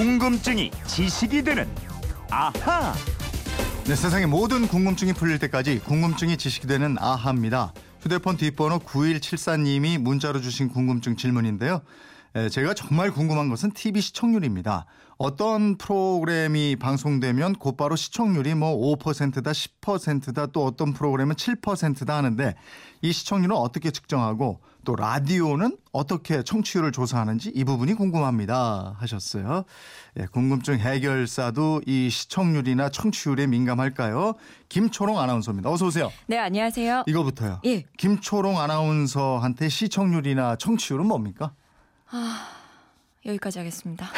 궁금증이 지식이 되는 아하. 네, 세상의 모든 궁금증이 풀릴 때까지 궁금증이 지식이 되는 아하입니다. 휴대폰 뒷번호 9174님이 문자로 주신 궁금증 질문인데요. 에, 제가 정말 궁금한 것은 TV 시청률입니다. 어떤 프로그램이 방송되면 곧바로 시청률이 뭐 5%다, 10%다, 또 어떤 프로그램은 7%다 하는데 이 시청률은 어떻게 측정하고 또 라디오는 어떻게 청취율을 조사하는지 이 부분이 궁금합니다 하셨어요. 예, 궁금증 해결사도 이 시청률이나 청취율에 민감할까요? 김초롱 아나운서입니다. 어서 오세요. 네, 안녕하세요. 이거부터요. 예. 김초롱 아나운서한테 시청률이나 청취율은 뭡니까? 여기까지 하겠습니다.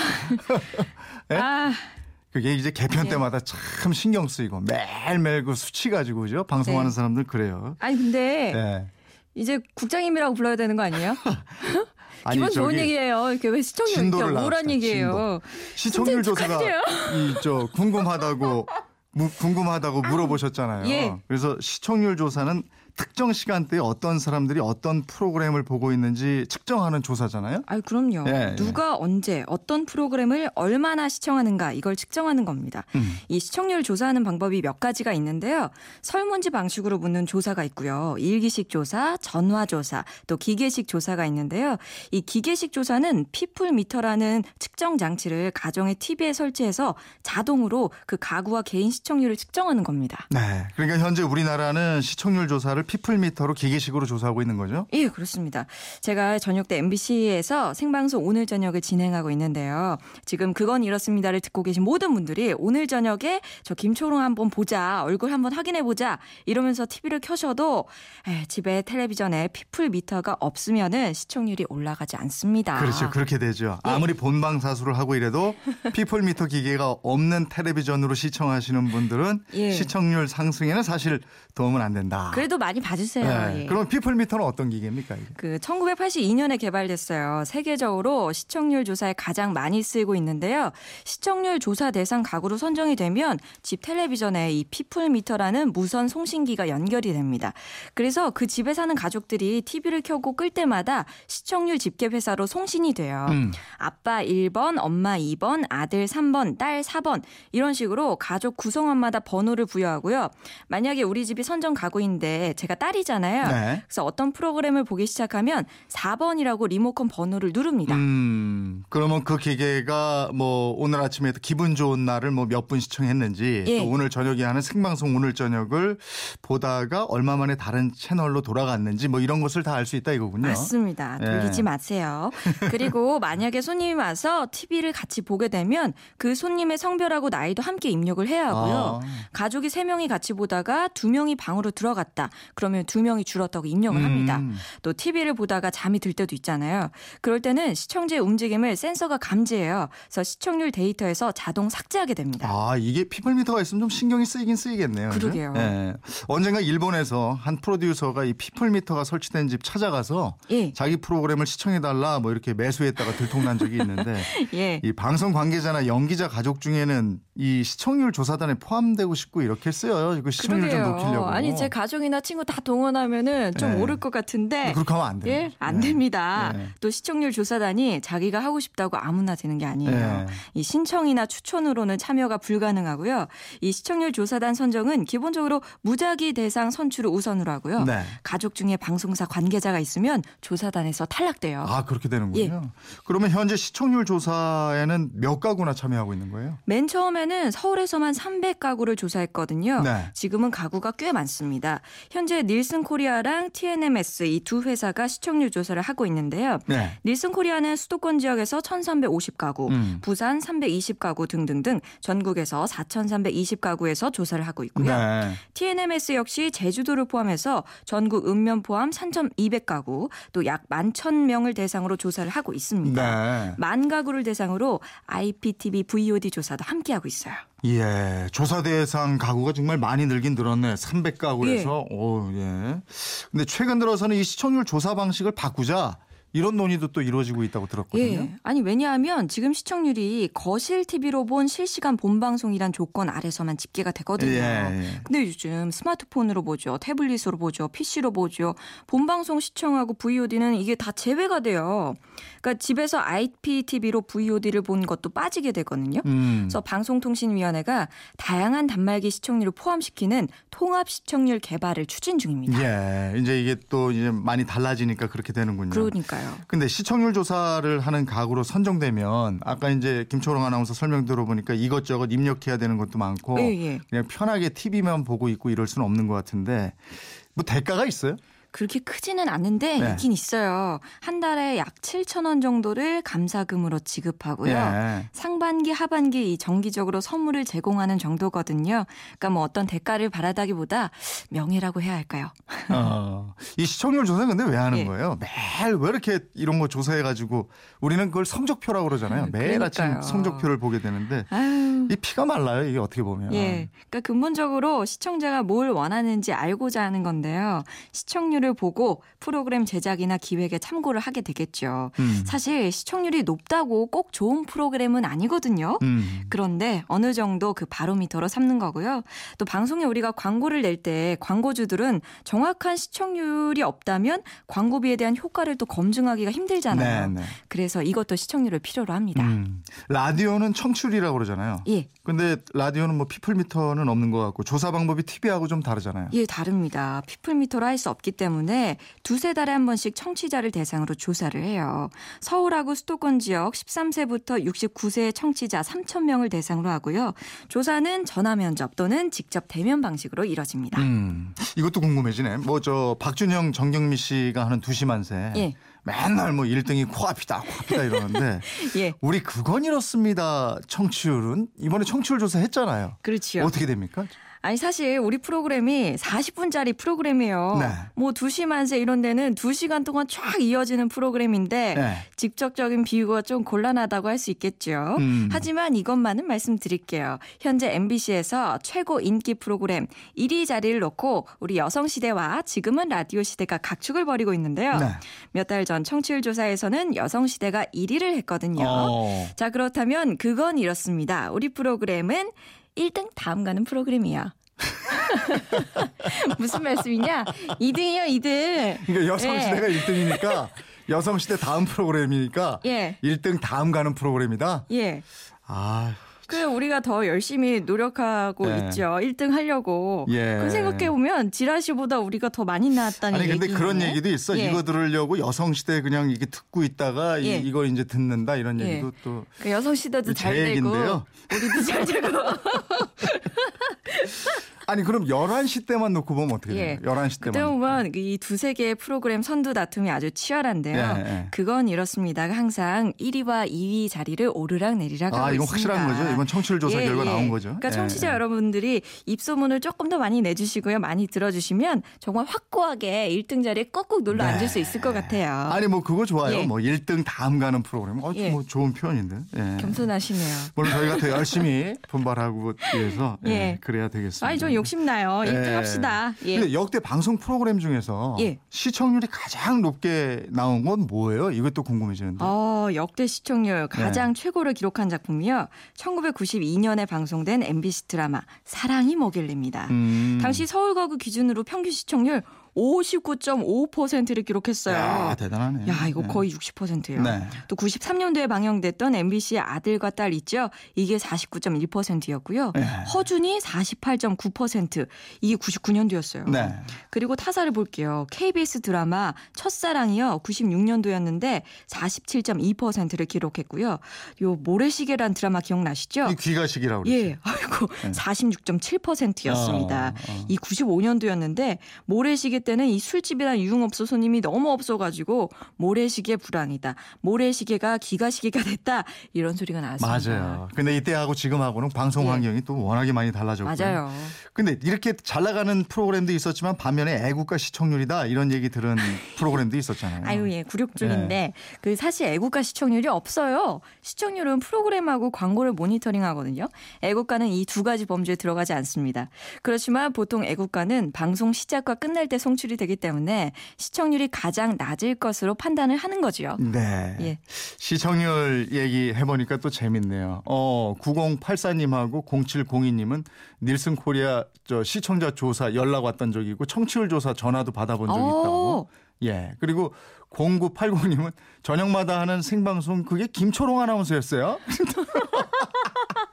예? 아, 그게 이제 개편 예. 때마다 참 신경 쓰이고 매일매일 그 수치 가지고 죠. 방송하는 네. 사람들 그래요. 아니 근데 네. 이제 국장님이라고 불러야 되는 거 아니에요? 아니, 기분 좋은 얘기예요. 이렇게 왜 시청률 이렇게 나왔어요, 얘기예요. 시청률 조사가 이 저 궁금하다고 무- 궁금하다고 물어보셨잖아요. 예. 그래서 시청률 조사는 특정 시간대에 어떤 사람들이 어떤 프로그램을 보고 있는지 측정하는 조사잖아요. 아, 그럼요. 예, 예. 누가 언제 어떤 프로그램을 얼마나 시청하는가 이걸 측정하는 겁니다. 음. 이 시청률 조사하는 방법이 몇 가지가 있는데요. 설문지 방식으로 묻는 조사가 있고요. 일기식 조사, 전화 조사, 또 기계식 조사가 있는데요. 이 기계식 조사는 people meter라는 측정 장치를 가정의 TV에 설치해서 자동으로 그 가구와 개인 시청률을 측정하는 겁니다. 네. 그러니까 현재 우리나라는 시청률 조사를 people meter로 기계식으로 조사하고 있는 거죠. 예, 그렇습니다. 제가 저녁 때 MBC에서 생방송 오늘 저녁을 진행하고 있는데요. 지금 그건 이렇습니다를 듣고 계신 모든 분들이 오늘 저녁에 저 김초롱 한번 보자, 얼굴 한번 확인해 보자 이러면서 TV를 켜셔도 에, 집에 텔레비전에 people meter가 없으면은 시청률이 올라가지 않습니다. 그렇죠. 그렇게 되죠. 아무리 본방 사수를 하고 이래도 people meter 기계가 없는 텔레비전으로 시청하시는 분들은 예. 시청률 상승에는 사실 도움은 안 된다. 그래도 많이 봐주세요. 네. 예. 그럼 people meter는 어떤 기계입니까? 이게? 그 1982년에 개발됐어요. 세계적으로 시청률 조사에 가장 많이 쓰이고 있는데요. 시청률 조사 대상 가구로 선정이 되면 집 텔레비전에 이 people meter라는 무선 송신기가 연결이 됩니다. 그래서 그 집에 사는 가족들이 TV를 켜고 끌 때마다 시청률 집계 회사로 송신이 돼요. 음. 아빠 1번, 엄마 2번, 아들 3번, 딸 4번 이런 식으로 가족 구성원마다 번호를 부여하고요. 만약에 우리 집이 선정 가구인데 제가 딸이잖아요. 네. 그래서 어떤 프로그램을 보기 시작하면 4번이라고 리모컨 번호를 누릅니다. 음, 그러면 그 기계가 뭐 오늘 아침에 기분 좋은 날을 뭐 몇 분 시청했는지 예. 또 오늘 저녁에 하는 생방송 오늘 저녁을 보다가 얼마 만에 다른 채널로 돌아갔는지 뭐 이런 것을 다 알 수 있다 이거군요. 맞습니다. 예. 돌리지 마세요. 그리고 만약에 손님이 와서 TV를 같이 보게 되면 그 손님의 성별하고 나이도 함께 입력을 해야 하고요. 아. 가족이 3명이 같이 보다가 2명이 방으로 들어갔다. 그러면 2명이 줄었다고 입력을 합니다. 음. 또 TV를 보다가 잠이 들 때도 있잖아요. 그럴 때는 시청자의 움직임을 센서가 감지해요. 그래서 시청률 데이터에서 자동 삭제하게 됩니다. 아, 이게 people meter가 있으면 좀 신경이 쓰이긴 쓰이겠네요. 그러게요. 예. 언젠가 일본에서 한 프로듀서가 이 people meter가 설치된 집 찾아가서 예. 자기 프로그램을 시청해달라 뭐 이렇게 매수했다가 들통난 적이 있는데 예. 이 방송 관계자나 연기자 가족 중에는 이 시청률 조사단에 포함되고 싶고 이렇게 했어요. 그 시청률 좀 그러게요. 높이려고. 아니 제 가족이나 친구 다 동원하면은 좀 네. 오를 것 같은데 그렇게 하면 안 돼요. 예, 안 네. 됩니다. 네. 또 시청률 조사단이 자기가 하고 싶다고 아무나 되는 게 아니에요. 네. 이 신청이나 추천으로는 참여가 불가능하고요. 이 시청률 조사단 선정은 기본적으로 무작위 대상 선출을 우선으로 하고요. 네. 가족 중에 방송사 관계자가 있으면 조사단에서 탈락돼요. 아 그렇게 되는군요. 예. 그러면 현재 시청률 조사에는 몇 가구나 참여하고 있는 거예요? 맨 처음에는 서울에서만 300가구를 조사했거든요. 네. 지금은 가구가 꽤 많습니다. 현재 닐슨 코리아랑 TNMS 이 두 회사가 시청률 조사를 하고 있는데요. 네. 닐슨 코리아는 수도권 지역에서 1,350가구, 음. 부산 320가구 등등등 전국에서 4,320가구에서 조사를 하고 있고요. 네. TNMS 역시 제주도를 포함해서 전국 읍면 포함 3,200가구, 또 약 11,000명을 대상으로 조사를 하고 있습니다. 네. 만 가구를 대상으로 IPTV VOD 조사도 함께 하고 있어요. 예, 조사 대상 가구가 정말 많이 늘긴 늘었네. 300가구에서. 오, 예. 근데 최근 들어서는 이 시청률 조사 방식을 바꾸자. 이런 논의도 또 이루어지고 있다고 들었거든요. 예. 아니 왜냐하면 지금 시청률이 거실 TV로 본 실시간 본방송이란 조건 아래서만 집계가 되거든요. 예, 예. 근데 요즘 스마트폰으로 보죠. 태블릿으로 보죠. PC로 보죠. 본방송 시청하고 VOD는 이게 다 제외가 돼요. 그러니까 집에서 IPTV로 VOD를 본 것도 빠지게 되거든요. 음. 그래서 방송통신위원회가 다양한 단말기 시청률을 포함시키는 통합 시청률 개발을 추진 중입니다. 예, 이제 이게 또 이제 많이 달라지니까 그렇게 되는군요. 그러니까요. 근데 시청률 조사를 하는 가구로 선정되면 아까 이제 김초롱 아나운서 설명 들어보니까 이것저것 입력해야 되는 것도 많고 예, 예. 그냥 편하게 TV만 보고 있고 이럴 수는 없는 것 같은데 뭐 대가가 있어요? 그렇게 크지는 않은데 네. 있긴 있어요. 한 달에 약 7천 원 정도를 감사금으로 지급하고요. 예. 상반기, 하반기 이 정기적으로 선물을 제공하는 정도거든요. 그러니까 뭐 어떤 대가를 바라다기보다 명예라고 해야 할까요? 어, 이 시청률 조사는 근데 왜 하는 예. 거예요? 매일 왜 이렇게 이런 거 조사해가지고 우리는 그걸 성적표라고 그러잖아요. 매일 아침 그러니까요. 성적표를 보게 되는데 아유. 이 피가 말라요. 이게 어떻게 보면. 예. 그러니까 근본적으로 시청자가 뭘 원하는지 알고자 하는 건데요. 시청률을 보고 프로그램 제작이나 기획에 참고를 하게 되겠죠. 음. 사실 시청률이 높다고 꼭 좋은 프로그램은 아니거든요. 음. 그런데 어느 정도 그 바로미터로 삼는 거고요. 또 방송에 우리가 광고를 낼 때 광고주들은 정확한 시청률이 없다면 광고비에 대한 효과를 또 검증하기가 힘들잖아요. 네, 네. 그래서 이것도 시청률을 필요로 합니다. 음. 라디오는 청출이라고 그러잖아요. 예. 근데 라디오는 뭐 피플미터는 없는 것 같고 조사 방법이 TV하고 좀 다르잖아요. 예, 다릅니다. 피플미터로 할 수 없기 때문에 두세 달에 한 번씩 청취자를 대상으로 조사를 해요. 서울하고 수도권 지역 13세부터 69세 청취자 3천 명을 대상으로 하고요. 조사는 전화 면접 또는 직접 대면 방식으로 이뤄집니다. 음. 이것도 궁금해지네. 뭐 저 박준영, 정경미 씨가 하는 두시만세. 예. 맨날 뭐 1등이 코앞이다, 코앞이다 이러는데 예. 우리 그건 이렇습니다. 청취율은 이번에 청 취율 조사 했잖아요. 그렇지요. 어떻게 됩니까? 아니 사실 우리 프로그램이 40분짜리 프로그램이에요. 네. 뭐 2시 만세 이런 데는 2시간 동안 쫙 이어지는 프로그램인데 네. 직접적인 비유가 좀 곤란하다고 할 수 있겠죠. 음. 하지만 이것만은 말씀드릴게요. 현재 MBC에서 최고 인기 프로그램 1위 자리를 놓고 우리 여성 시대와 지금은 라디오 시대가 각축을 벌이고 있는데요. 네. 몇달 전 청취율 조사에서는 여성 시대가 1위를 했거든요. 어. 자, 그렇다면 그건 이렇습니다. 우리 프로그램은 1등 다음 가는 프로그램이야. 무슨 말씀이냐? 2등이요, 2등. 그러니까 여성시대가 1등이니까 여성시대 다음 프로그램이니까 예. 1등 다음 가는 프로그램이다. 예. 아, 그 우리가 더 열심히 노력하고 네. 있죠. 1등 하려고. 예. 그 생각해 보면 지라시보다 우리가 더 많이 나왔다는 아니 근데. 그런 얘기도 있어. 예. 이거 들으려고 여성 시대 그냥 이게 듣고 있다가 예. 이, 이거 이제 듣는다 이런 예. 얘기도 또. 그 여성 시대도 제잘 되고. 우리도 잘 되고. 아니 그럼 11시 때만 놓고 보면 어떻게 예. 돼요? 11시 그때 때만. 보면 이 두세 개의 프로그램 선두 다툼이 아주 치열한데요. 예, 예. 그건 이렇습니다. 항상 1위와 2위 자리를 오르락 내리락 하고 아, 이건 있습니다. 확실한 거죠? 이건 청취율 조사 예, 결과 예. 나온 거죠? 그러니까 예, 청취자 예. 여러분들이 입소문을 조금 더 많이 내주시고요. 많이 들어주시면 정말 확고하게 1등 자리에 꾹꾹 눌러 앉을 수 있을 것 같아요. 아니 뭐 그거 좋아요. 예. 뭐 1등 다음 가는 프로그램. 어, 예. 뭐 좋은 표현인데. 예. 겸손하시네요. 물론 저희가 더 열심히 분발하고 위해서 예. 예. 그래야 되겠습니다. 아니, 좀 욕심나요. 1등 예. 합시다. 예. 근데 역대 방송 프로그램 중에서 예. 시청률이 가장 높게 나온 건 뭐예요? 이것도 궁금해지는데. 어, 역대 시청률 가장 네. 최고를 기록한 작품이요. 1992년에 방송된 MBC 드라마 사랑이 뭐길래입니다. 음. 당시 서울 거구 기준으로 평균 시청률 59.5%를 기록했어요. 야, 대단하네. 야, 이거 네. 거의 60%예요. 네. 또 93년도에 방영됐던 MBC의 아들과 딸 있죠. 이게 49.1%였고요. 네. 허준이 48.9%. 이게 99년도였어요. 네. 그리고 타사를 볼게요. KBS 드라마 첫사랑이요. 96년도였는데 47.2%를 기록했고요. 요 모래시계란 드라마 기억나시죠? 이 귀가식이라고 그러죠. 예, 아이고 네. 46.7%였습니다. 어, 어. 이 95년도였는데 모래시계 때는 이 술집이나 유흥업소 손님이 너무 없어가지고 모래시계 불황이다. 모래시계가 기가시계가 됐다. 이런 소리가 나왔습니다. 맞아요. 근데 이때하고 지금하고는 방송 예. 환경이 또 워낙에 많이 달라졌고요. 맞아요. 근데 이렇게 잘 나가는 프로그램도 있었지만 반면에 애국가 시청률이다 이런 얘기 들은 프로그램도 있었잖아요. 아유, 예, 굴욕 중인데, 네. 그 사실 애국가 시청률이 없어요. 시청률은 프로그램하고 광고를 모니터링 하거든요. 애국가는 이 두 가지 범주에 들어가지 않습니다. 그렇지만 보통 애국가는 방송 시작과 끝날 때 송출이 되기 때문에 시청률이 가장 낮을 것으로 판단을 하는 거죠. 네. 예. 시청률 얘기 해 보니까 또 재밌네요. 어, 9084님하고 0702님은 닐슨 코리아 저 시청자 조사 연락 왔던 적이 있고 청취율 조사 전화도 받아본 적이 오. 있다고. 예. 그리고 0980님은 저녁마다 하는 생방송 그게 김초롱 아나운서였어요?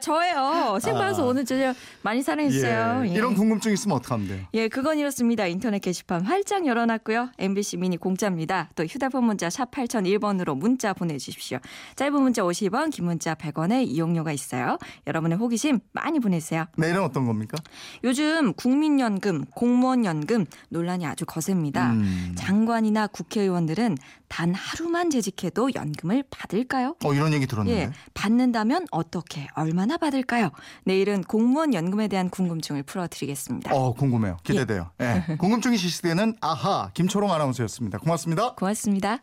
아 저예요. 생방송 아. 오늘 저녁 많이 사랑해주세요. 예. 예. 이런 궁금증 있으면 어떡하면 돼요? 예, 그건 이렇습니다. 인터넷 게시판 활짝 열어놨고요. MBC 미니 공짜입니다. 또 휴대폰 문자 샵 8001번으로 문자 보내주십시오. 짧은 문자 50원, 긴 문자 100원의 이용료가 있어요. 여러분의 호기심 많이 보내세요. 내일은 어떤 겁니까? 요즘 국민연금, 공무원연금 논란이 아주 거셉니다. 음. 장관이나 국회의원들은 단 하루만 재직해도 연금을 받을까요? 어, 이런 얘기 들었는데. 예, 받는다면 어떻게, 얼마나 받을까요? 내일은 공무원 연금에 대한 궁금증을 풀어드리겠습니다. 어, 궁금해요. 기대돼요. 예. 궁금증이 지식되는 아하 김초롱 아나운서였습니다. 고맙습니다. 고맙습니다.